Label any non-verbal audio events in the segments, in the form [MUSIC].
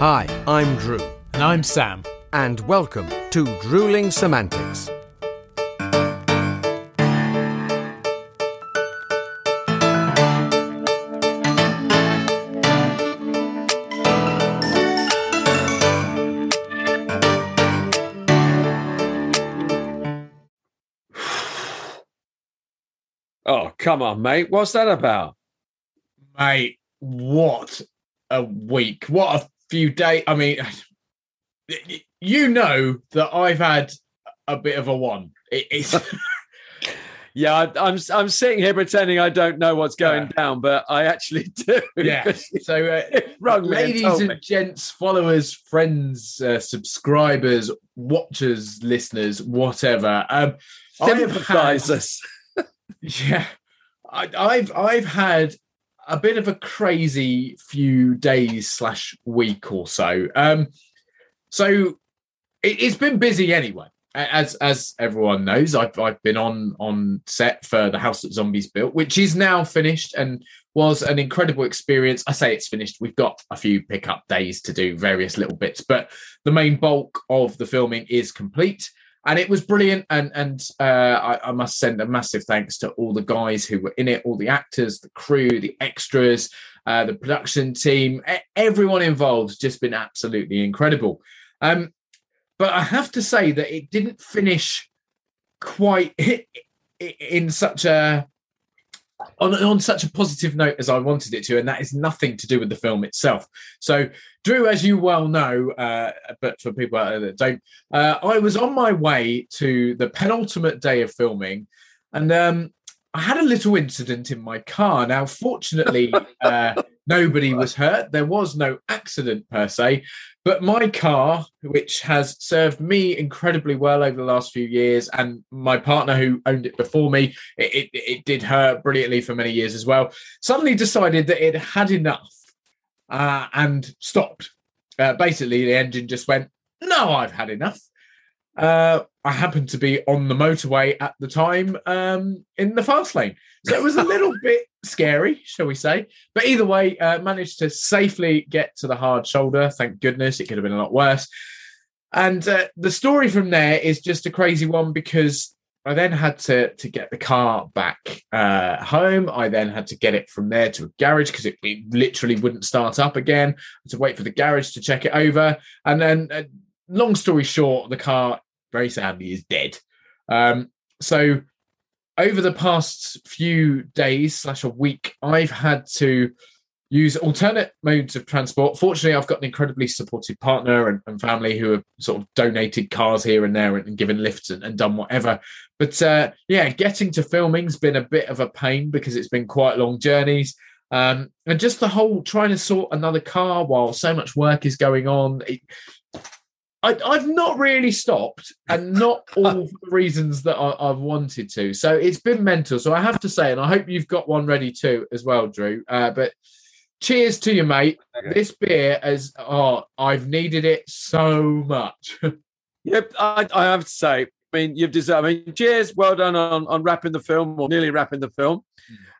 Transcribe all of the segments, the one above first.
Hi, I'm Drew, And I'm Sam. and welcome to Drooling Semantics. Oh, come on, mate. What's that about? Mate, what a week. What a few days. I mean, you know that I've had a bit of a one. It, it's [LAUGHS] Yeah, I, I'm I'm sitting here pretending I don't know what's going Yeah. down, but I actually [LAUGHS] do. yeah. [LAUGHS] So, uh, It rung and ladies and me. gents, followers, friends, uh, subscribers, watchers, listeners, whatever. Um, I have had- Sympathise us. Yeah, I, I've I've had a bit of a crazy few days slash week or so. Um, so it, it's been busy anyway. As as everyone knows, I've I've been on on set for the House That Zombies Built, which is now finished and was an incredible experience. I say it's finished. We've got a few pickup days to do various little bits, but the main bulk of the filming is complete and it was brilliant. And and uh, I, I must send a massive thanks to all the guys who were in it all the actors the crew the extras uh, the production team everyone involved just been absolutely incredible. Um, but i have to say that it didn't finish quite [LAUGHS] in such a on, on such a positive note as I wanted it to, and that is nothing to do with the film itself. So, Drew, as you well know, uh, but for people that don't, uh, I was on my way to the penultimate day of filming, and um, I had a little incident in my car. Now, fortunately, [LAUGHS] uh, nobody was hurt. There was no accident per se, but my car, which has served me incredibly well over the last few years, and my partner who owned it before me, it, it, it did her brilliantly for many years as well, suddenly decided that it had enough uh, and stopped. Uh, basically, the engine just went, No, I've had enough. Uh, I happened to be on the motorway at the time um, in the fast lane. So it was a little [LAUGHS] bit scary, shall we say. But either way, uh, managed to safely get to the hard shoulder. Thank goodness. It could have been a lot worse. And uh, the story from there is just a crazy one because I then had to to get the car back uh, home. I then had to get it from there to a garage because it, it literally wouldn't start up again. I had to wait for the garage to check it over, and then, uh, long story short, the car very sadly is dead. Um, so over the past few days slash a week, I've had to use alternate modes of transport. Fortunately, I've got an incredibly supportive partner and, and family who have sort of donated cars here and there and, and given lifts and, and done whatever. But uh, yeah, getting to filming's been a bit of a pain because it's been quite long journeys. Um, and just the whole trying to sort another car while so much work is going on. It, I, I've not really stopped, and not [LAUGHS] all the reasons that I, I've wanted to. So it's been mental. So I have to say, and I hope you've got one ready too as well, Drew. Uh, but cheers to you, mate. This beer has oh, I've needed it so much. [LAUGHS] Yep, I, I have to say, I mean, you've deserved. I mean, cheers, well done on on wrapping the film or nearly wrapping the film.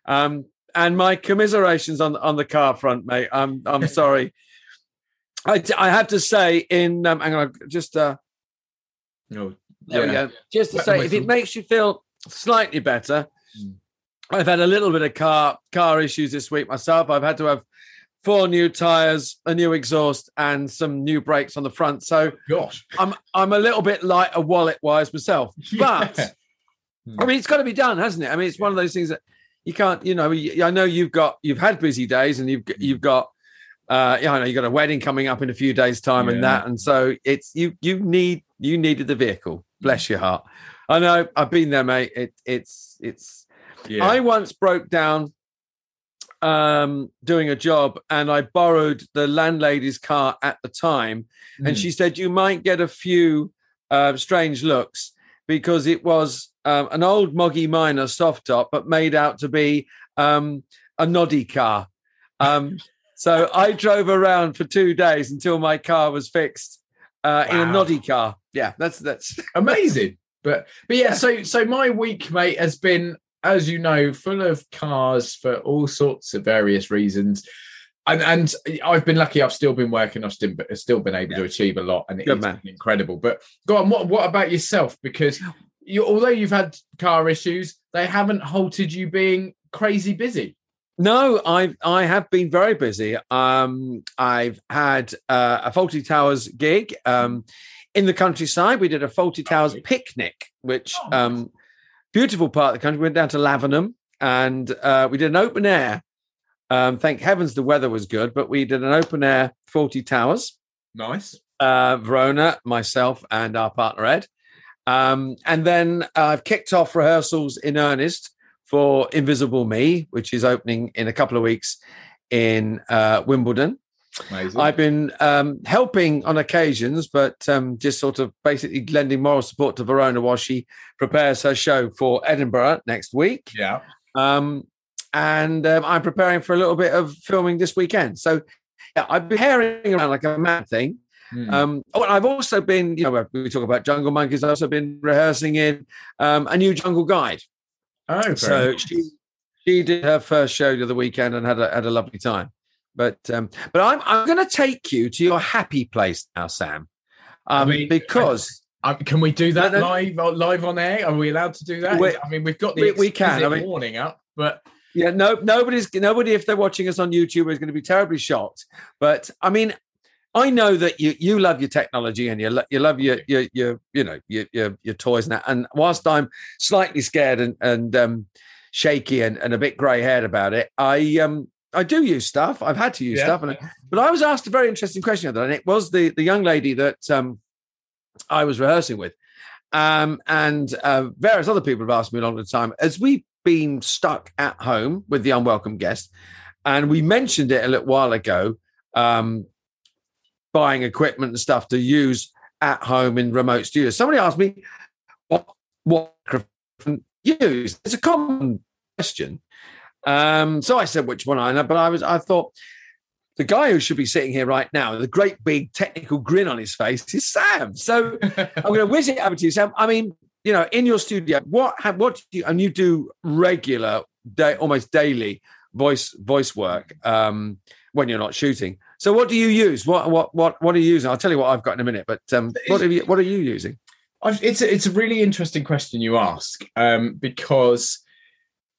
Um, and my commiserations on on the car front, mate. I'm I'm [LAUGHS] sorry. I I have to say, in um, hang on, just uh, no, There we yeah. go. Just to say, if it makes you feel slightly better, Mm. I've had a little bit of car car issues this week myself. I've had to have four new tires, a new exhaust, and some new brakes on the front. So Gosh, I'm I'm a little bit lighter wallet wise myself. [LAUGHS] But Yeah. I mean, it's got to be done, hasn't it? I mean, it's one of those things that you can't. You know, I know you've got you've had busy days, and you've Mm. you've got. Uh, yeah, I know you got a wedding coming up in a few days' time, and that, and so it's you. You need you needed the vehicle. Bless your heart. I know. I've been there, mate. It, it's it's. yeah. I once broke down um doing a job and I borrowed the landlady's car at the time and Mm. she said you might get a few uh, strange looks because it was um, an old moggy Minor soft top but made out to be um, a noddy car um, so I drove around for two days until my car was fixed uh, in a Wow. noddy car yeah that's that's [LAUGHS] amazing. But but yeah, so so my week, mate, has been, as you know, full of cars for all sorts of various reasons. and, and I've been lucky. I've still been working. I've still still been able to achieve a lot, and it's incredible. But go on. What what about yourself? Because you, although you've had car issues, they haven't halted you being crazy busy. No, I I have been very busy. Um, I've had uh, a Fawlty Towers gig um, in the countryside. We did a Fawlty Towers picnic, which Oh, um, beautiful part of the country. We went down to Lavenham and uh, we did an open air. Um, thank heavens the weather was good, but we did an open air Fawlty Towers. Nice. uh, Verona, myself, and our partner Ed. Um, and then I've kicked off rehearsals in earnest for Invisible Me, which is opening in a couple of weeks in uh, Wimbledon. Amazing. I've been um, helping on occasions, but um, just sort of basically lending moral support to Verona while she prepares her show for Edinburgh next week. yeah. Um, and um, I'm preparing for a little bit of filming this weekend. So yeah, I've been herring around like a mad thing. Hmm. Um, oh, I've also been, you know, we talk about Jungle Monkeys. I've also been rehearsing in um, a new Jungle Guide. Oh, so nice. she she did her first show the other weekend and had a had a lovely time. But um, but I'm I'm going to take you to your happy place now, Sam, I um, mean, because Um, can we do that No, no. live uh, live on air? Are we allowed to do that? I mean, we've got the we- we can, I mean- warning up, but yeah, no nobody's nobody if they're watching us on YouTube is going to be terribly shocked. But I mean. I know that you you love your technology and you lo- you love your your your you know your your, your toys and that. And whilst I'm slightly scared and and um, shaky and, and a bit grey haired about it, I um I do use stuff. I've had to use Yeah. stuff, and but I was asked a very interesting question other and it was the the young lady that um I was rehearsing with, um and uh, various other people have asked me along the time as we've been stuck at home with the unwelcome guest, and we mentioned it a little while ago. Um, buying equipment and stuff to use at home in remote studios. Somebody asked me what what microphone use. It's a common question. Um, so I said which one I know, but I was I thought the guy who should be sitting here right now, with a great big technical grin on his face, is Sam. So [LAUGHS] I'm going to whiz it over to you, Sam. I mean, you know, in your studio, what ha- what do you and you do regular day, almost daily voice voice work um, when you're not shooting. So what do you use? What what what what are you using? I'll tell you what I've got in a minute. But um, what have you what are you using? I've, it's a, it's a really interesting question you ask um, because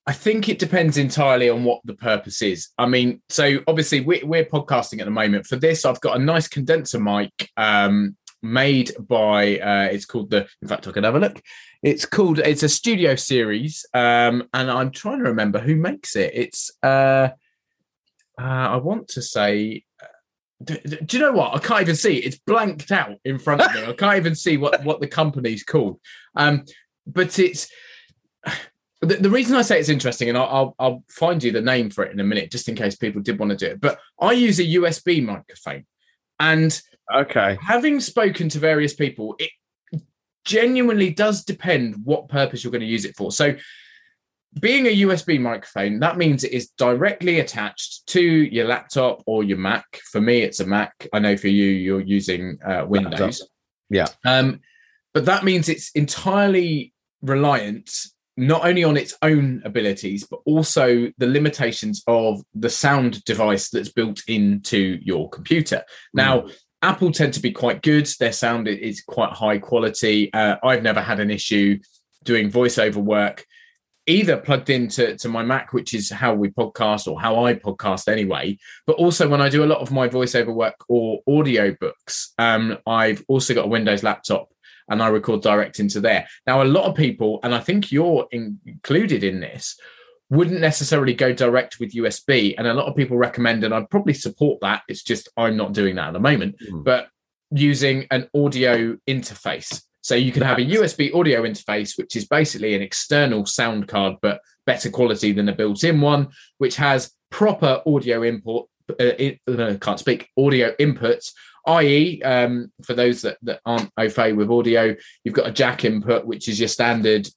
I think it depends entirely on what the purpose is. I mean, so obviously we're, we're podcasting at the moment. For this, I've got a nice condenser mic um, made by. Uh, it's called the. In fact, I can have a look. It's called. It's a studio series, um, and I'm trying to remember who makes it. It's. Uh, uh, I want to say. Do, do you know what? I can't even see. It's blanked out in front of me. I can't even see what what the company's called. Um, but it's the, the reason I say it's interesting, and I'll, I'll I'll find you the name for it in a minute, just in case people did want to do it. But I use a USB microphone, and Okay. having spoken to various people, it genuinely does depend what purpose you're going to use it for. So, being a USB microphone, that means it is directly attached to your laptop or your Mac. For me, it's a Mac. I know for you, you're using uh, Windows. Yeah. Um, but that means it's entirely reliant not only on its own abilities, but also the limitations of the sound device that's built into your computer. Now, Apple tend to be quite good. Their sound is quite high quality. Uh, I've never had an issue doing voiceover work, either plugged into to my Mac, which is how we podcast or how I podcast anyway, but also when I do a lot of my voiceover work or audio books, um, I've also got a Windows laptop and I record direct into there. Now, a lot of people, and I think you're in- included in this, wouldn't necessarily go direct with USB. And a lot of people recommend, and I'd probably support that. It's just I'm not doing that at the moment, Mm. but using an audio interface. So you can have a USB audio interface, which is basically an external sound card, but better quality than a built-in one, which has proper audio input. Uh, uh, can't speak audio inputs, i.e., um, for those that, that aren't au fait with audio, you've got a jack input, which is your standard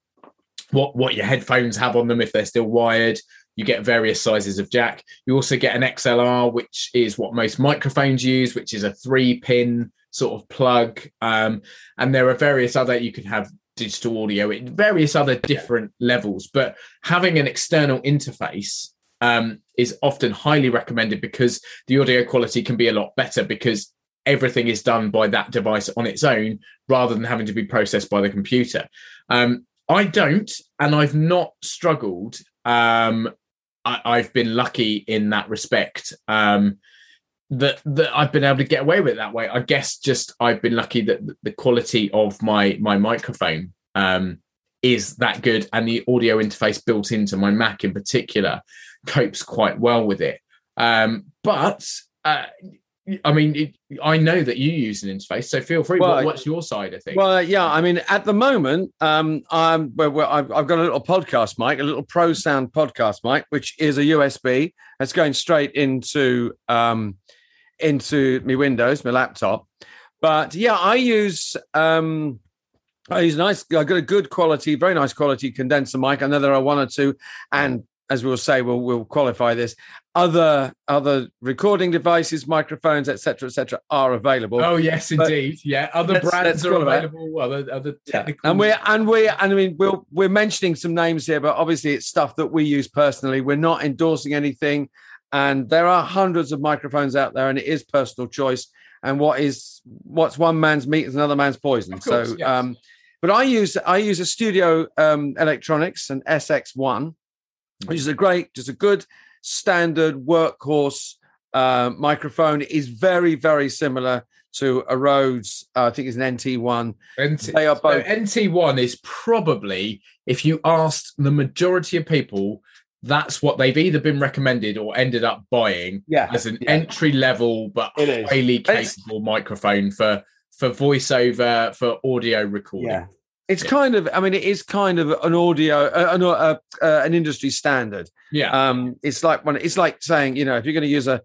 what what your headphones have on them if they're still wired. You get various sizes of jack. You also get an XLR, which is what most microphones use, which is a three pin sort of plug. Um, and there are various other, you can have digital audio at various other different levels. But having an external interface um, is often highly recommended because the audio quality can be a lot better because everything is done by that device on its own rather than having to be processed by the computer. Um, I don't, and I've not struggled. Um, I, have been lucky in that respect. Um, that that I've been able to get away with it that way. I guess just I've been lucky that the quality of my my microphone um, is that good, and the audio interface built into my Mac in particular copes quite well with it. Um, but uh, I mean, it, I know that you use an interface, so feel free. Well, what, what's your side I think. Well, yeah, I mean, at the moment, um, I'm well, well I've, I've, got a little podcast mic, a little Pro Sound podcast mic, which is a USB. That's going straight into um, into my Windows, my laptop. But yeah, I use um, I use nice. I got a good quality, very nice quality condenser mic. I know there are one or two, and as we'll say, we'll we'll qualify this. Other other recording devices, microphones, etc., etc., are available. Oh yes, indeed. But yeah, other let's, brands let's are available. Other other technical. Yeah. And we're and we and I mean we're we're mentioning some names here, but obviously it's stuff that we use personally. We're not endorsing anything, and there are hundreds of microphones out there, and it is personal choice. And what is what's one man's meat is another man's poison. Course, so, yes. um, but I use I use a Studio um, Electronics, an SX1 which is a great, just a good standard workhorse uh, microphone. It is very, very similar to a Rhodes. Uh, I think it's an NT1. NT, they are both. So NT1 is probably, if you asked the majority of people, that's what they've either been recommended or ended up buying yeah, as an yeah. entry level but highly capable microphone for for voiceover for audio recording. Yeah. It's yeah. kind of, I mean, it is kind of an audio, uh, an, uh, uh, an industry standard. Yeah. Um, it's like when it's like saying, you know, if you're going to use a,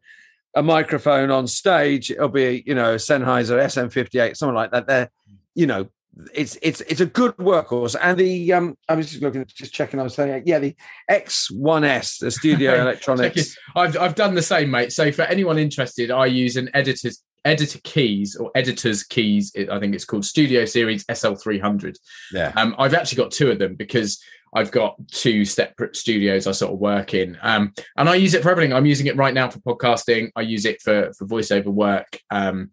a microphone on stage, it'll be, you know, Sennheiser SM58, something like that. There, you know, it's it's it's a good workhorse. And the um, I was just looking, just checking. I was saying, yeah, the X1S, the Studio [LAUGHS] Electronics. I've I've done the same, mate. So for anyone interested, I use an editor's editor keys or editor's keys. I think it's called Studio Series SL300. Yeah. Um, I've actually got two of them because I've got two separate studios I sort of work in. Um, and I use it for everything. I'm using it right now for podcasting. I use it for for voiceover work. Um,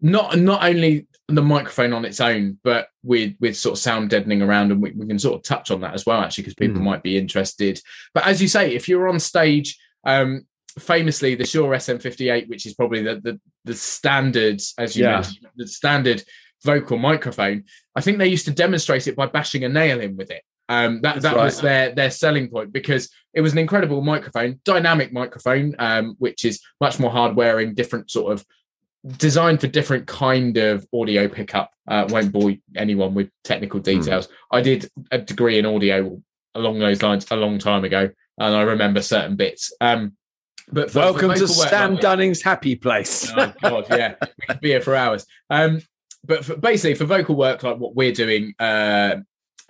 not not only the microphone on its own, but with with sort of sound deadening around, and we, we can sort of touch on that as well, actually, because people mm. might be interested. But as you say, if you're on stage, um, famously the Shure SM58, which is probably the the, the standard, as you yeah. mentioned, the standard vocal microphone. I think they used to demonstrate it by bashing a nail in with it. Um, that that right. was their their selling point because it was an incredible microphone, dynamic microphone, um, which is much more hard wearing, different sort of designed for different kind of audio pickup. Uh, won't bore anyone with technical hmm. details. Mm. I did a degree in audio along those lines a long time ago, and I remember certain bits. Um, but for, welcome for to Sam work, Dunning's happy place. oh God, yeah, we could be here for hours. Um, but for, basically, for vocal work like what we're doing, uh,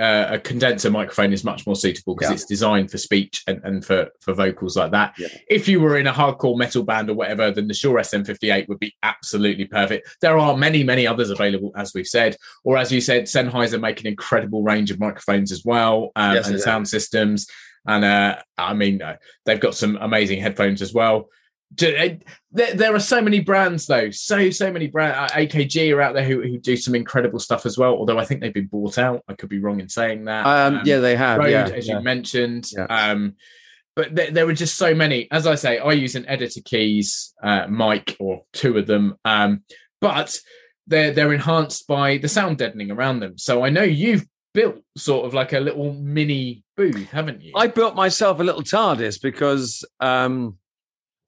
uh, a condenser microphone is much more suitable because yeah. it's designed for speech and, and for for vocals like that. Yeah. If you were in a hardcore metal band or whatever, then the Shure SM58 would be absolutely perfect. There are many many others available, as we've said, or as you said, Sennheiser make an incredible range of microphones as well um, yes, and sound systems. And uh, I mean, uh, they've got some amazing headphones as well. Uh, there, there, are so many brands though so so many brands uh, akg are out there who, who do some incredible stuff as well although i think they've been bought out i could be wrong in saying that um, um, yeah they have yeah, as yeah. you mentioned yeah. um, but there, there, were just so many as i say i use an editor keys uh, mic or two of them um, but they're they're enhanced by the sound deadening around them so i know you've built sort of like a little mini booth haven't you i built myself a little tardis because um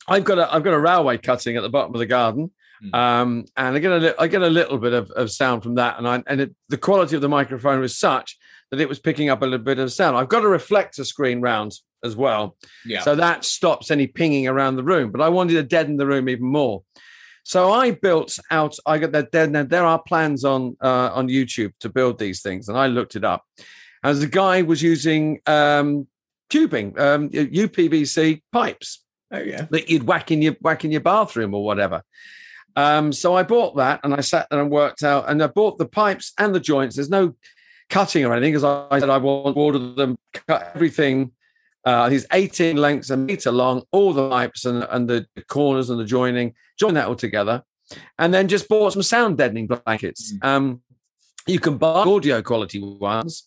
I've got a I've got a railway cutting at the bottom of the garden, mm. um, and I get a I get a little bit of, of sound from that, and I and it, the quality of the microphone was such that it was picking up a little bit of sound. I've got a reflector screen round as well, yeah. So that stops any pinging around the room. But I wanted to deaden the room even more, so I built out. I got that. There, there are plans on uh, on YouTube to build these things, and I looked it up. As the guy was using um, tubing, um, UPVC pipes Oh yeah. That you'd whack in your whack in your bathroom or whatever. Um, so I bought that and I sat there and worked out, and I bought the pipes and the joints. There's no cutting or anything because I, I, said I want to order them, cut everything Uh, it's 18 lengths, a meter long, all the pipes and, and the corners and the joining. Join that all together, and then just bought some sound deadening blankets. Mm. Um, you can buy audio quality ones.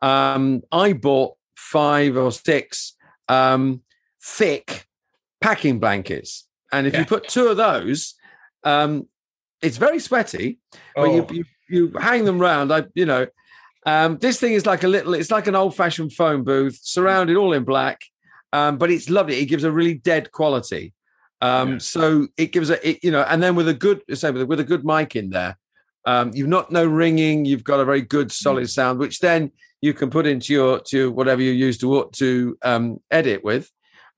Um, I bought five or six um, thick packing blankets, and if Yeah. you put two of those, um, it's very sweaty. But Oh, you, you you hang them round. I you know, um, this thing is like a little. It's like an old fashioned phone booth, surrounded all in black. Um, but it's lovely. It gives a really dead quality. Um, Yeah. So it gives a it, you know, and then with a good say with a, with a good mic in there, um, you've not no ringing. You've got a very good solid sound, which then you can put into your to whatever you use to to um, edit with.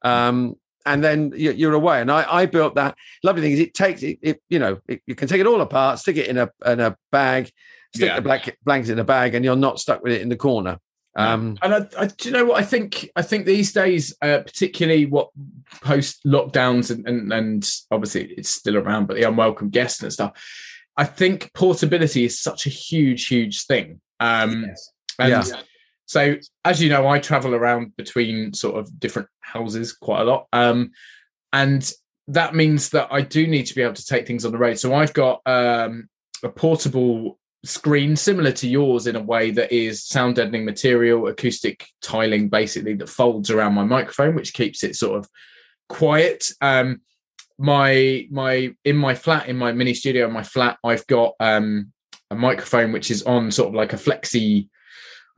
Um, and then you- you're away. And I, I built that. Lovely thing is it takes it, it you know, it, you can take it all apart, stick it in a in a bag, stick Yeah. the blanket, blanket in a bag, and you're not stuck with it in the corner. Um, and I, I, do you know what I think? I think these days, uh, particularly what post lockdowns and, and and obviously it's still around, but the unwelcome guests and stuff. I think portability is such a huge, huge thing. Um, and Yeah. so, as you know, I travel around between sort of different houses quite a lot, um, and that means that I do need to be able to take things on the road. So I've got um, a portable screen similar to yours in a way that is sound deadening material, acoustic tiling, basically that folds around my microphone, which keeps it sort of quiet. Um, my my in my flat in my mini studio in my flat, I've got um, a microphone which is on sort of like a flexi.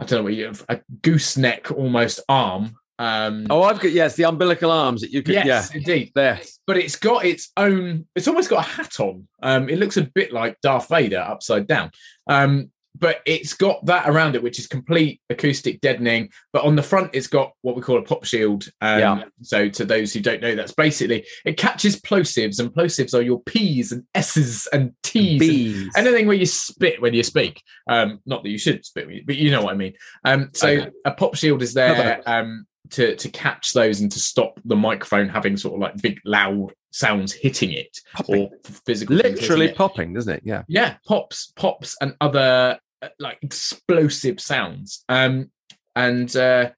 I don't know what you have, a gooseneck almost arm. Um, oh, I've got yes, the umbilical arms that you can. yes, Yeah, indeed there. but it's got its own it's almost got a hat on um it looks a bit like darth vader upside down um but it's got that around it which is complete acoustic deadening but on the front it's got what we call a pop shield um, Yeah. so to those who don't know that's basically it catches plosives and plosives are your p's and s's and t's and anything where you spit when you speak um not that you should spit but you know what i mean um so Okay. a pop shield is there um to to catch those and to stop the microphone having sort of like big loud sounds hitting it Popping. or physical literally popping, doesn't it? Yeah. yeah pops pops and other uh, like explosive sounds um and uh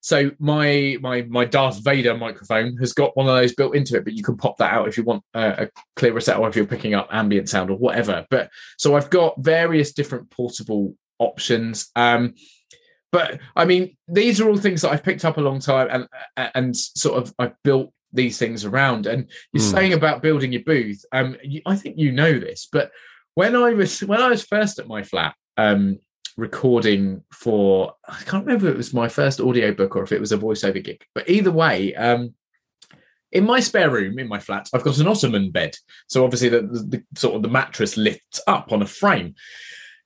so my my my Darth Vader microphone has got one of those built into it, but you can pop that out if you want a, a clearer set or if you're picking up ambient sound or whatever. But so I've got various different portable options. Um, but I mean, these are all things that I've picked up a long time and and sort of I've built these things around. And you're Hmm. saying about building your booth. Um, you, I think you know this, but when I was when I was first at my flat, um, recording for I can't remember if it was my first audiobook or if it was a voiceover gig, but either way, um, in my spare room in my flat, I've got an ottoman bed. So obviously the, the, the sort of the mattress lifts up on a frame.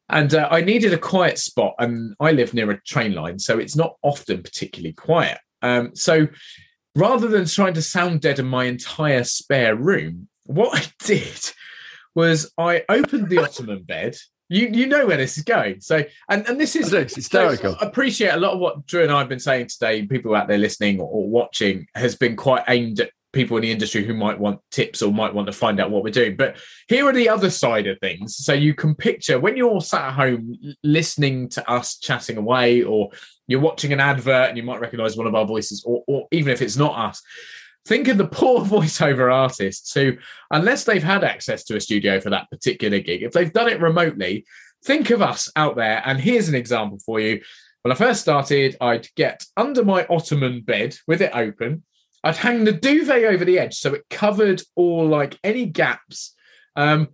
And uh, I needed a quiet spot, and I live near a train line, so it's not often particularly quiet. Um, so rather than trying to sound deaden my entire spare room, what I [LAUGHS] did was I opened the ottoman bed. You you know where this is going. So and and this is hysterical. so I appreciate a lot of what Drew and I have been saying today. People out there listening or watching has been quite aimed at people in the industry who might want tips or might want to find out what we're doing. But here are the other side of things. So you can picture when you're sat at home listening to us chatting away, or you're watching an advert and you might recognize one of our voices, or, or even if it's not us. Think of the poor [LAUGHS] voiceover artists who, unless they've had access to a studio for that particular gig, if they've done it remotely, think of us out there. And here's an example for you. When I first started, I'd get under my ottoman bed with it open. I'd hang the duvet over the edge so it covered all like any gaps. Um,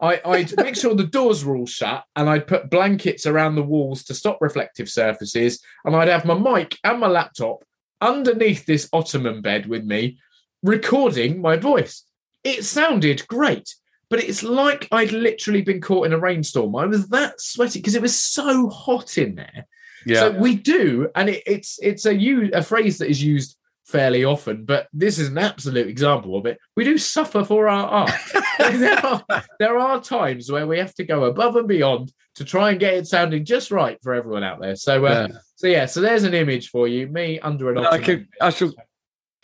I, I'd make sure the doors were all shut and I'd put blankets around the walls to stop reflective surfaces. And I'd have my mic and my laptop underneath this ottoman bed with me, recording my voice. It sounded great, but it's like I'd literally been caught in a rainstorm. I was that sweaty because it was so hot in there. Yeah. So we do, and it, it's it's a phrase that is used fairly often, but this is an absolute example of it. We do suffer for our art. [LAUGHS] there, are, there are times where we have to go above and beyond to try and get it sounding just right for everyone out there. So, uh, so yeah, so there's an image for you, me under an. I could- I shall-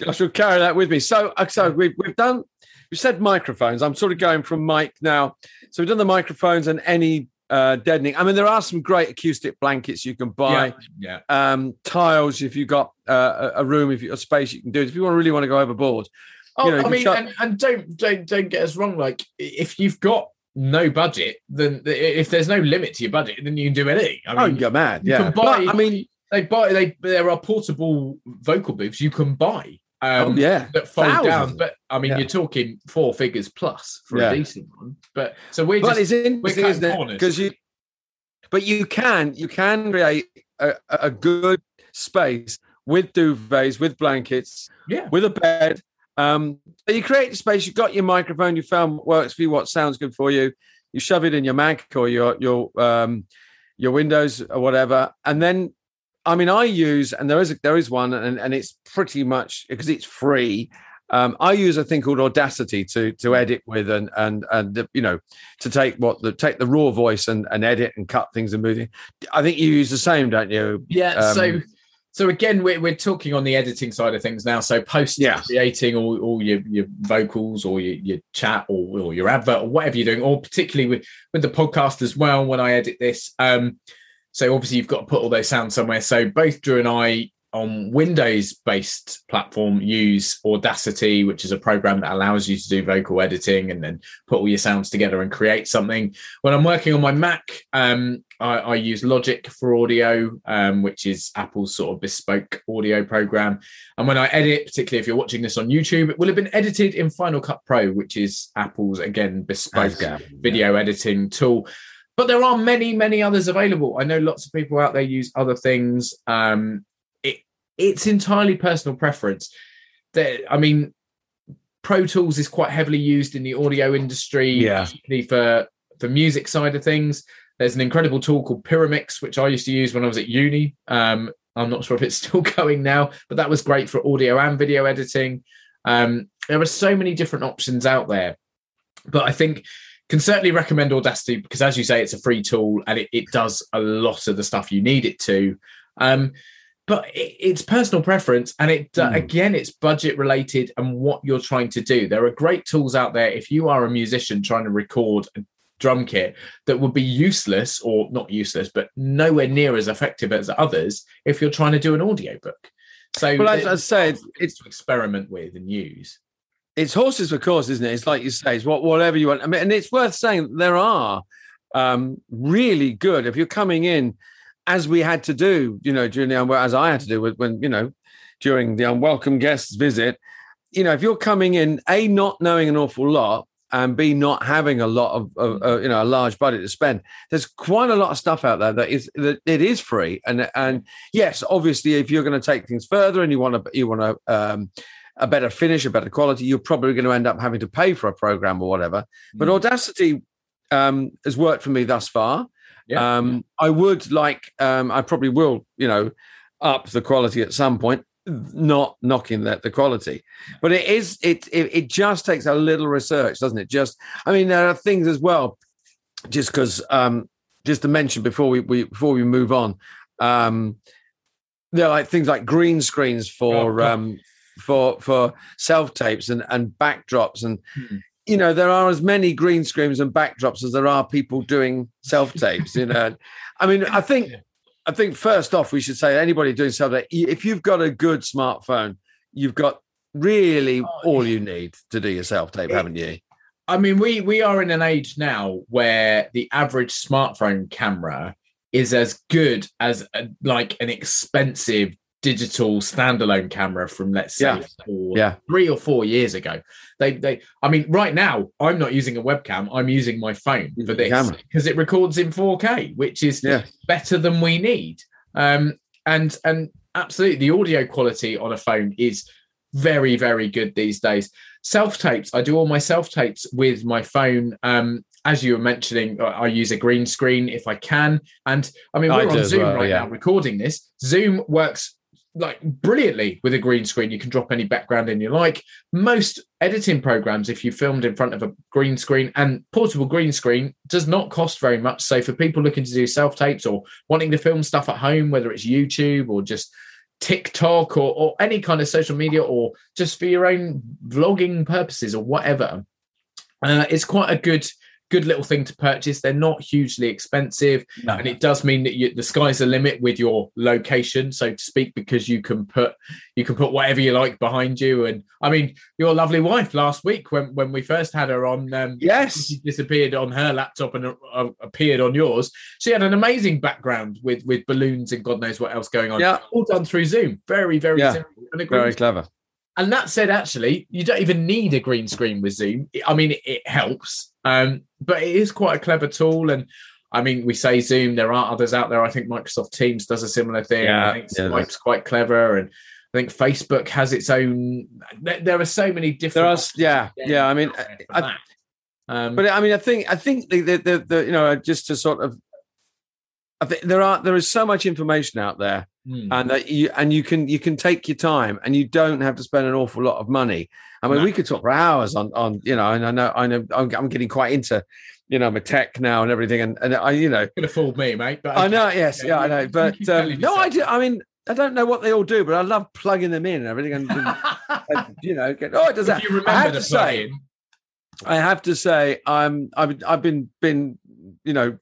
I shall carry that with me. So, uh, so we've we've done. We said microphones. I'm sort of going from mic now. So we've done the microphones and any uh, deadening. I mean, there are some great acoustic blankets you can buy. Yeah. Um, tiles if you've got uh, a a room, if you've got space, you can do it. If you want really want to go overboard, Oh, You know, you I mean, shut- and, and don't don't don't get us wrong. Like, if you've got no budget, then if there's no limit to your budget, then you can do anything. I oh, mean, you go mad. you Yeah, buy- But, I mean, they buy they there are portable vocal booths you can buy. Um, oh, yeah, That fold Thousands. down, but I mean, Yeah. you're talking four figures plus for Yeah. a decent one. But so we're but just it's interesting, isn't it? corners. Because you, but you can you can create a, a good space with duvets, with blankets, yeah, with a bed. Um, so you create the space. You've got your microphone. You found what works for you, what sounds good for you. You shove it in your Mac or your your um, your Windows or whatever, and then I mean, I use and there is a, there is one, and, and it's pretty much because it's free. Um, I use a thing called Audacity to to edit with and and and you know to take what the take the raw voice and, and edit and cut things and moving. I think you use the same, don't you? yeah. um, so so again, we're we're talking on the editing side of things now. So post Yeah. creating all, all your your vocals or your, your chat or, or your advert or whatever you're doing, or particularly with with the podcast as well. When I edit this, um, so obviously you've got to put all those sounds somewhere. So both Drew and I on Windows based platform use Audacity, which is a program that allows you to do vocal editing and then put all your sounds together and create something. When I'm working on my Mac, um, I, I use Logic for audio, um, which is Apple's sort of bespoke audio program. And when I edit, particularly if you're watching this on YouTube, it will have been edited in Final Cut Pro, which is Apple's again bespoke video editing tool. But there are many, many others available. I know lots of people out there use other things. Um, it it's entirely personal preference. There, I mean, Pro Tools is quite heavily used in the audio industry, Yeah. particularly for the music side of things. There's an incredible tool called Pyramix, which I used to use when I was at uni. Um, I'm not sure if it's [LAUGHS] still going now, but that was great for audio and video editing. Um, there are so many different options out there, but I think can certainly recommend Audacity because, as you say, it's a free tool and it, it does a lot of the stuff you need it to. Um, but it, it's personal preference, and it uh, Hmm. again, it's budget related and what you're trying to do. There are great tools out there if you are a musician trying to record a drum kit that would be useless or not useless, but nowhere near as effective as others if you're trying to do an audiobook. So, Well, as I said, it's to experiment with and use. It's horses for course, isn't it? It's like you say, it's what whatever you want. I mean, and it's worth saying there are um, really good. If you're coming in, as we had to do, you know, during the as I had to do with when you know during the unwelcome guests visit, you know, if you're coming in, a not knowing an awful lot. And B, not having a lot of, of uh, you know, a large budget to spend. There's quite a lot of stuff out there that is that it is free, and and yes, obviously, if you're going to take things further and you want to you want to um, a better finish, a better quality, you're probably going to end up having to pay for a program or whatever. But Mm. Audacity um, has worked for me thus far. Yeah. Um, I would like, um, I probably will, you know, up the quality at some point. Not knocking that the quality, but it is it, it it just takes a little research, doesn't it? Just I mean, there are things as well. Just because, um, just to mention before we, we before we move on, um, there are like things like green screens Oh, for God. um, for for self tapes and and backdrops. And Hmm. you know there are as many green screens and backdrops as there are people doing self [LAUGHS] tapes you know. I mean i think i think first off we should say anybody doing self tape if you've got a good smartphone you've got really Oh, all you need to do your self tape haven't you? I mean, we we are in an age now where the average smartphone camera is as good as a, like an expensive digital standalone camera from let's say Yeah. four, Yeah. three or four years ago. They they I mean, right now I'm not using a webcam. I'm using my phone for this because it records in 4K, which is Yeah. better than we need. Um, and and absolutely, the audio quality on a phone is very very good these days. Self tapes, I do all my self tapes with my phone. Um, as you were mentioning, I I use a green screen if I can, and I mean we're do on Zoom well, right yeah. now recording this. Zoom works like brilliantly with a green screen. You can drop any background in you like. Most editing programs, if you filmed in front of a green screen and portable green screen, does not cost very much. So for people looking to do self tapes or wanting to film stuff at home, whether it's YouTube or just TikTok or, or any kind of social media or just for your own vlogging purposes or whatever, uh, it's quite a good good little thing to purchase. They're not hugely expensive, No. and it does mean that you, the sky's the limit with your location, so to speak, because you can put you can put whatever you like behind you. And I mean, your lovely wife last week when when we first had her on, um, Yes. she disappeared on her laptop and uh, appeared on yours. She had an amazing background with with balloons and God knows what else going on. Yeah. all done through Zoom. Very very Yeah. simple and a Very clever. and that said, actually, you don't even need a green screen with Zoom. I mean, it helps, um, but it is quite a clever tool. And I mean, we say Zoom. There are others out there. I think Microsoft Teams does a similar thing. Yeah, I think yeah, Skype's quite clever, and I think Facebook has its own. There, there are so many different. There are, yeah, yeah. I mean, I. Um, but I mean, I think, I think the, the, the, the you know, just to sort of, I think there are, there is so much information out there, hmm. and that you, and you can, you can take your time, and you don't have to spend an awful lot of money. I mean, No. we could talk for hours on, on, you know, and I know, I know, I'm, I'm getting quite into, you know, my tech now and everything, and and I, you know, could have fooled me, mate. But I know, [LAUGHS] yes, Yeah, yeah, I know, but um, no, I do. I mean, I don't know what they all do, but I love plugging them in and everything, and, and, [LAUGHS] you know, get, oh, it does that. if you I have remember to to say, in, I have to say, I'm I've I've been been you know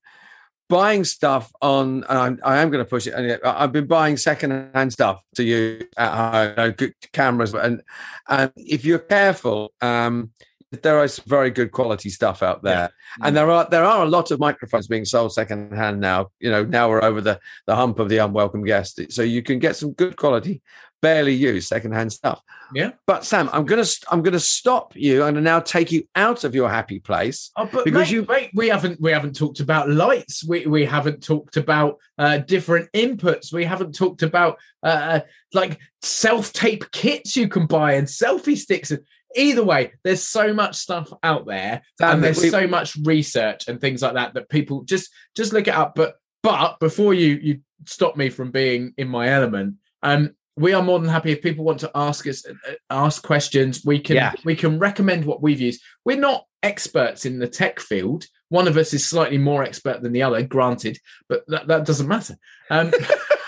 buying stuff on, and I'm, I am going to push it. I've been buying secondhand stuff to use at home, you know, good cameras, and and if you're careful, um, there is very good quality stuff out there, and there are there are a lot of microphones being sold secondhand now. You know, now we're over the the hump of the unwelcome guest, so you can get some good quality, barely used secondhand stuff. Yeah. But Sam, I'm gonna I'm gonna stop you. I'm gonna now take you out of your happy place. Oh, but Because mate, you- mate, we haven't we haven't talked about lights. We we haven't talked about uh, different inputs. We haven't talked about uh, like self tape kits you can buy and selfie sticks. And either way, there's so much stuff out there, Sam, and there's we- so much research and things like that that people just just look it up. But but before you you stop me from being in my element, um, we are more than happy if people want to ask us ask questions. We can Yeah. we can recommend what we've used. We're not experts in the tech field. One of us is slightly more expert than the other, granted, but that, that doesn't matter. Um,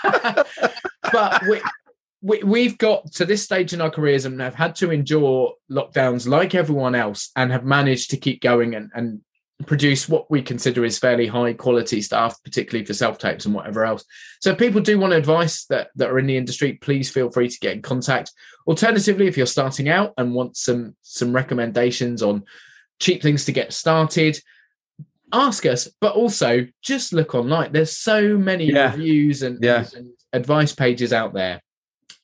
[LAUGHS] but we, we we've got to this stage in our careers and have had to endure lockdowns like everyone else, and have managed to keep going and, and produce what we consider is fairly high quality stuff, particularly for self tapes and whatever else. So if people do want advice that, that are in the industry, please feel free to get in contact. Alternatively, if you're starting out and want some some recommendations on cheap things to get started, ask us. But also just look online. There's so many Yeah. reviews and, Yeah. and advice pages out there.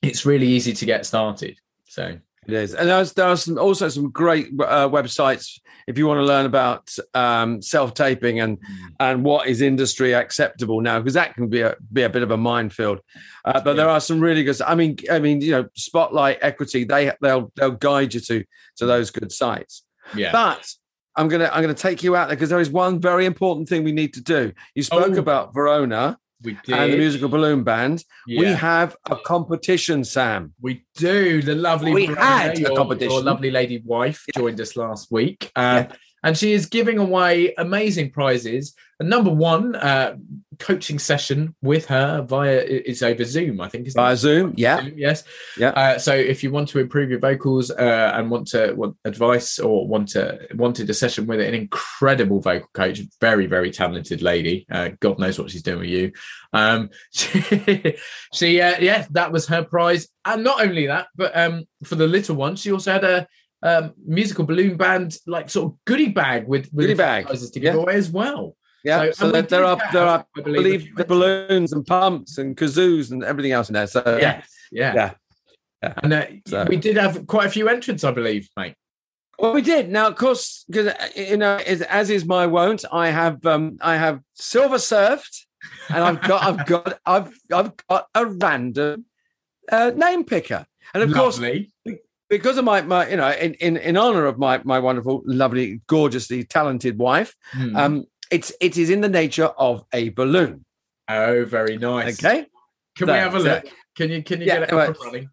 It's really easy to get started. So It is, and there's there are some, also some great uh, websites if you want to learn about um, self taping and and what is industry acceptable now, because that can be a be a bit of a minefield. Uh, but there are some really good. I mean, I mean, you know, Spotlight Equity, they they'll they'll guide you to to those good sites. yeah. But I'm gonna I'm gonna take you out there because there is one very important thing we need to do. You spoke Oh. about Verona we and the musical balloon band. We have a competition, Sam. We do. The lovely We Verona, had a competition. Your lovely lady wife joined us last week, uh, and she is giving away amazing prizes. And number one, uh, coaching session with her via is over Zoom. I think is Via Zoom, yeah. yes. Yeah. Uh, so if you want to improve your vocals uh, and want to want advice or want to wanted a session with an incredible vocal coach, very very talented lady. Uh, God knows what she's doing with you. Um, [LAUGHS] she, she uh, yeah, that was her prize, and not only that, but um, for the little one, she also had a. Um, musical balloon band like sort of goodie bag with, with Goodie bag, prizes to give yeah. away as well. Yeah, So- so, there, there are have, there are I I believe, believe the balloons and pumps and kazoos and everything else in there. So Yes, yeah, Yeah. Yeah. And uh, So- we did have quite a few entrants, I believe, mate. well, we did. Now, of course, because you know, as, as is my wont, I have um, I have silver surfed, and I've got I've got I've I've got a random uh, name picker, and of course, Lovely. Because of my my you know in in in honor of my my wonderful, lovely, gorgeously talented wife, Hmm. um, it's it is in the nature of a balloon. oh, very nice. Okay. Can we have a so- look? Can you can you Yeah, get it up and running?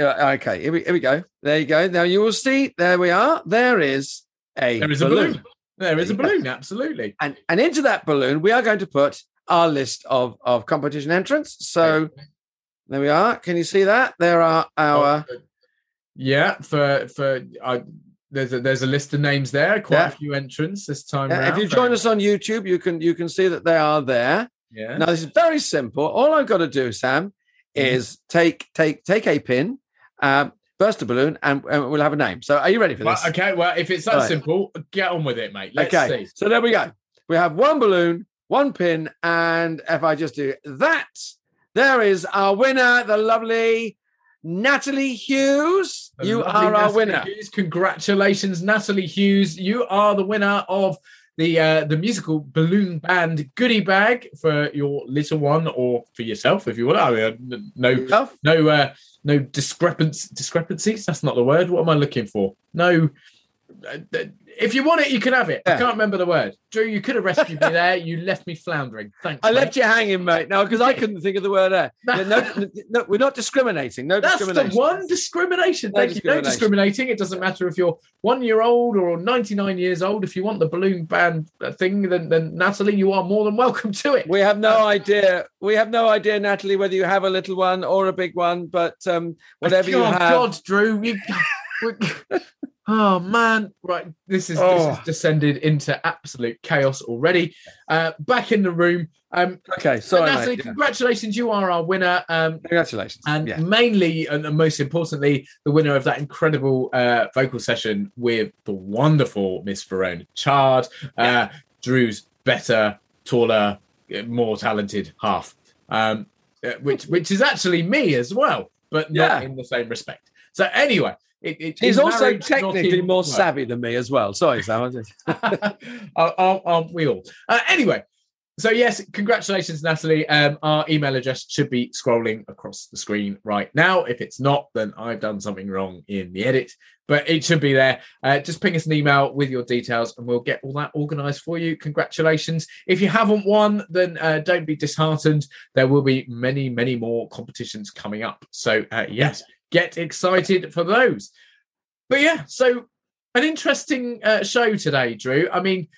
Uh, okay, here we, here we go. There you go. Now you will see. There we are. There is a There is a balloon. There is a balloon, absolutely. and and into that balloon we are going to put our list of of competition entrants. So there we are. Can you see that? There are our Oh, yeah, for for I there's a, there's a list of names there. Quite Yeah. a few entrants this time. Uh, if you join us on YouTube, you can you can see that they are there. yeah. Now this is very simple. All I've got to do, Sam, Mm-hmm. is take take take a pin, um, burst a balloon, and, and we'll have a name. So are you ready for Well, this? okay, well, if it's that Right. simple, get on with it, mate. Let's okay. see. So there we go. We have one balloon, one pin, and if I just do that, there is our winner, the lovely Natalie Hughes. You are our Natalie winner. Hughes. Congratulations, Natalie Hughes. You are the winner of the uh, the musical balloon band goodie bag for your little one or for yourself if you want. I mean, no no uh, no discrepancies discrepancies. That's not the word. What am I looking for? No. uh, If you want it, you can have it. I can't remember the word. Drew, you could have rescued me there. You left me floundering. Thanks. I mate. left you hanging, mate. No, because I [LAUGHS] couldn't think of the word there. No. [LAUGHS] No, no, we're not discriminating. No That's the one discrimination. No Thank you. No discriminating. It doesn't matter if you're one year old or 99 years old. If you want the balloon band uh, thing, then, then Natalie, you are more than welcome to it. We have no idea. We have no idea, Natalie, whether you have a little one or a big one. But um, whatever you have, God, Drew. You, [LAUGHS] oh, man. Right. This is, this Oh. has descended into absolute chaos already. Uh, back in the room. Um, okay. so Sorry, Natalie, mate. Yeah. congratulations. You are our winner. Um, Congratulations. and yeah. mainly and most importantly the winner of that incredible uh, vocal session with the wonderful miss verona chard uh, drew's better taller more talented half um, uh, which which is actually me as well but not in the same respect so anyway it, it, He's also technically more work. savvy than me as well. Sorry, Sam. [LAUGHS] Aren't- we all? Uh, anyway, so yes, congratulations, Natalie. Um, our email address should be scrolling across the screen right now. If it's not, then I've done something wrong in the edit, but it should be there. Uh, just ping us an email with your details and we'll get all that organized for you. Congratulations. If you haven't won, then uh, don't be disheartened. There will be many, many more competitions coming up. So, uh, yes, get excited for those. But yeah, so an interesting uh, show today, Drew. I mean,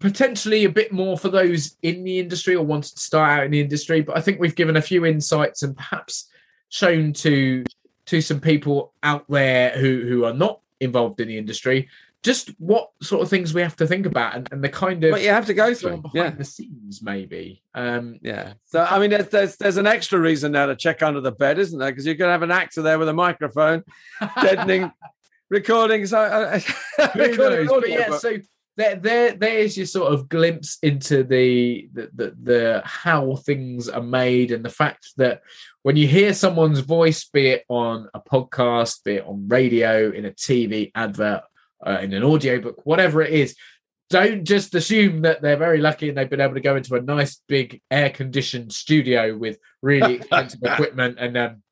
potentially a bit more for those in the industry or wanting to start out in the industry, but I think we've given a few insights and perhaps shown to to some people out there who who are not involved in the industry just what sort of things we have to think about and, and the kind of But you have to go through. behind Yeah. the scenes maybe um Yeah. So I mean, there's, there's there's an extra reason now to check under the bed, isn't there? Because you could have an actor there with a microphone, deadening [LAUGHS] recordings. Uh, [LAUGHS] recording knows? But yeah, but- so there, there, there's your sort of glimpse into the, the the the how things are made and the fact that when you hear someone's voice, be it on a podcast, be it on radio, in a TV advert, uh, in an audiobook, whatever it is, don't just assume that they're very lucky and they've been able to go into a nice big air conditioned studio with really [LAUGHS] expensive equipment and um,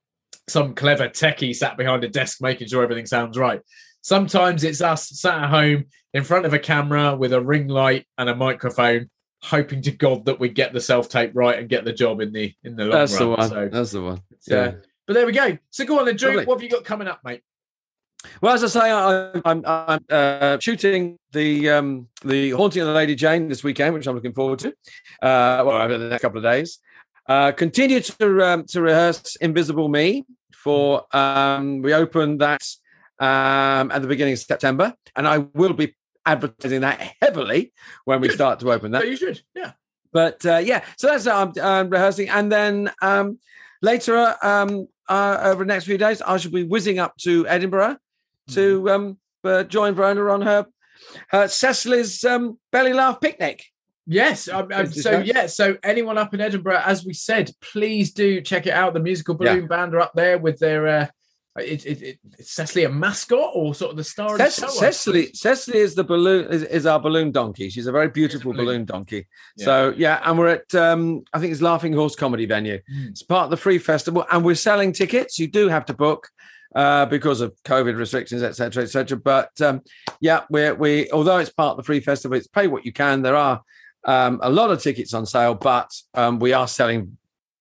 some clever techie sat behind a desk making sure everything sounds right. Sometimes it's us sat at home in front of a camera with a ring light and a microphone, hoping to God that we get the self tape right and get the job in the in the long that's run. the one. So, That's the one. Yeah. uh, but there we go. So go on then, Drew. Lovely. What have you got coming up, mate? Well, as I say, I, I'm, I'm uh, shooting the um, the Haunting of the Lady Jane this weekend, which I'm looking forward to. Uh, well, over the next couple of days. Uh, continue to um, to rehearse Invisible Me for um, we open that um, at the beginning of September, and I will be advertising that heavily when we Good. start to open So that. you should, yeah. But uh, yeah, so that's I'm rehearsing, and then um, later um, uh, over the next few days, I shall be whizzing up to Edinburgh to um, uh, join Verona on her, her Cecily's um, belly laugh picnic. Yes. Um, um, so yeah. So anyone up in Edinburgh, as we said, please do check it out. The musical Yeah. balloon band are up there with their. Uh, it, it, it, is Cecily a mascot or sort of the star of the show? Cecily. Cecily is the balloon is, is our balloon donkey. She's a very beautiful balloon. balloon donkey. Yeah. So yeah, and we're at um, I think it's Laughing Horse Comedy Venue. Mm. It's part of the free festival, and we're selling tickets. You do have to book uh, because of COVID restrictions, etc., etc. But um, yeah, we we although it's part of the free festival, it's pay what you can. There are um, a lot of tickets on sale, but um, we are selling.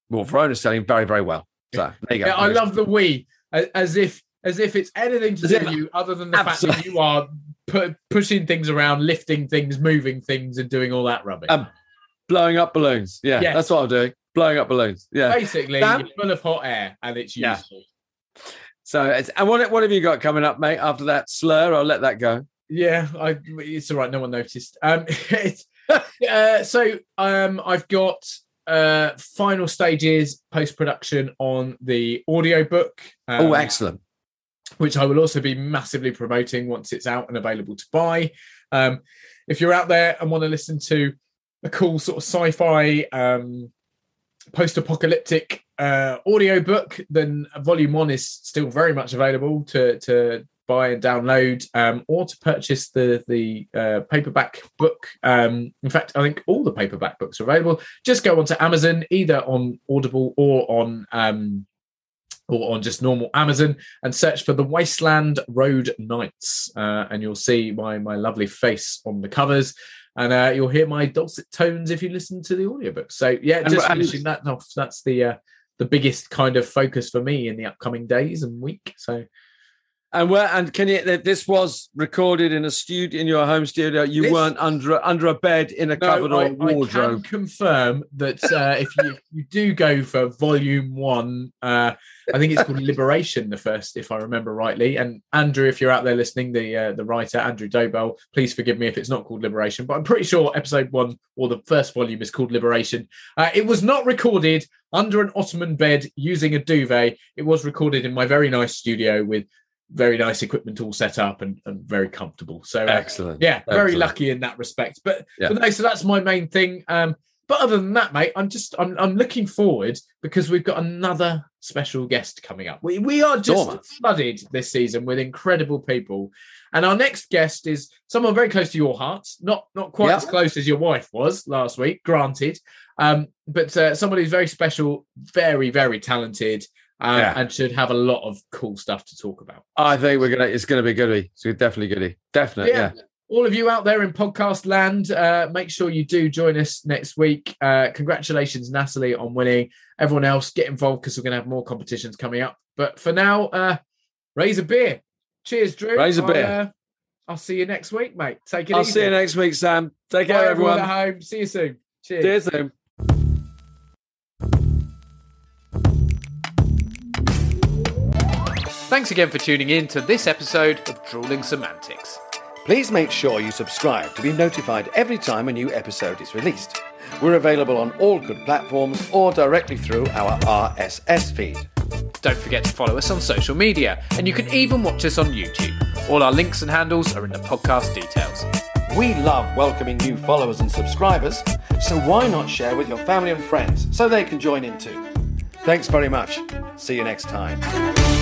Well, Verona's selling very very well. So there you go. Yeah, I love the we as, if as if it's anything to As do if- with you other than the fact that you are pu- pushing things around, lifting things, moving things, and doing all that rubbish. Um, blowing up balloons. Yeah, Yes. that's what I'm doing. Blowing up balloons. Yeah. Basically, Sam? you're full of hot air and it's Yeah. So, it's, and what what have you got coming up, mate? After that slur, I'll let that go. Yeah, I, it's all right. No one noticed. Um, [LAUGHS] uh, so um, I've got uh, final stages post production on the audiobook. Um, oh, excellent. Which I will also be massively promoting once it's out and available to buy. Um, if you're out there and want to listen to a cool sort of sci-fi um, post-apocalyptic uh, audiobook, then volume one is still very much available to to buy and download, um, or to purchase the the uh, paperback book. Um, in fact, I think all the paperback books are available. Just go onto Amazon, either on Audible or on um, or on just normal Amazon, and search for the Wasteland Road Knights, uh, and you'll see my my lovely face on the covers. And uh, you'll hear my dulcet tones if you listen to the audiobook. So yeah, just and- finishing that off. That's the uh, the biggest kind of focus for me in the upcoming days and week. So And where and can you? This was recorded in a studio in your home studio. You This- weren't under under a bed in a cupboard or I, a I can wardrobe. confirm that uh, if you, you do go for volume one, uh, I think it's called Liberation, the first, if I remember rightly. And Andrew, if you're out there listening, the uh, the writer Andrew Dobell, please forgive me if it's not called Liberation, but I'm pretty sure episode one or the first volume is called Liberation. Uh, it was not recorded under an Ottoman bed using a duvet. It was recorded in my very nice studio with very nice equipment all set up and, and very comfortable. So uh, Excellent. yeah, very lucky in that respect. But, Yeah. but no, so that's my main thing. Um, but other than that, mate, I'm just I'm I'm looking forward because we've got another special guest coming up. We we are just Dormer. flooded this season with incredible people. And our next guest is someone very close to your heart, not not quite Yeah. as close as your wife was last week, granted, um, but uh, somebody who's very special, very very talented, uh, Yeah. and should have a lot of cool stuff to talk about. I think we're gonna. It's gonna be goody. It's definitely goody. Definitely. Yeah. All of you out there in podcast land, uh, make sure you do join us next week. Uh, congratulations, Natalie, on winning. Everyone else, get involved because we're going to have more competitions coming up. But for now, uh, raise a beer. Cheers, Drew. Raise a I'll, beer. uh, I'll see you next week, mate. Take it easy. I'll easy. see you next week, Sam. Take Bye, care, everyone everyone. at home. See you soon. Cheers. Cheers, Sam. Thanks again for tuning in to this episode of Drooling Semantics. Please make sure you subscribe to be notified every time a new episode is released. We're available on all good platforms or directly through our RSS feed. Don't forget to follow us on social media, and you can even watch us on YouTube. All our links and handles are in the podcast details. We love welcoming new followers and subscribers, so why not share with your family and friends so they can join in too? Thanks very much. See you next time.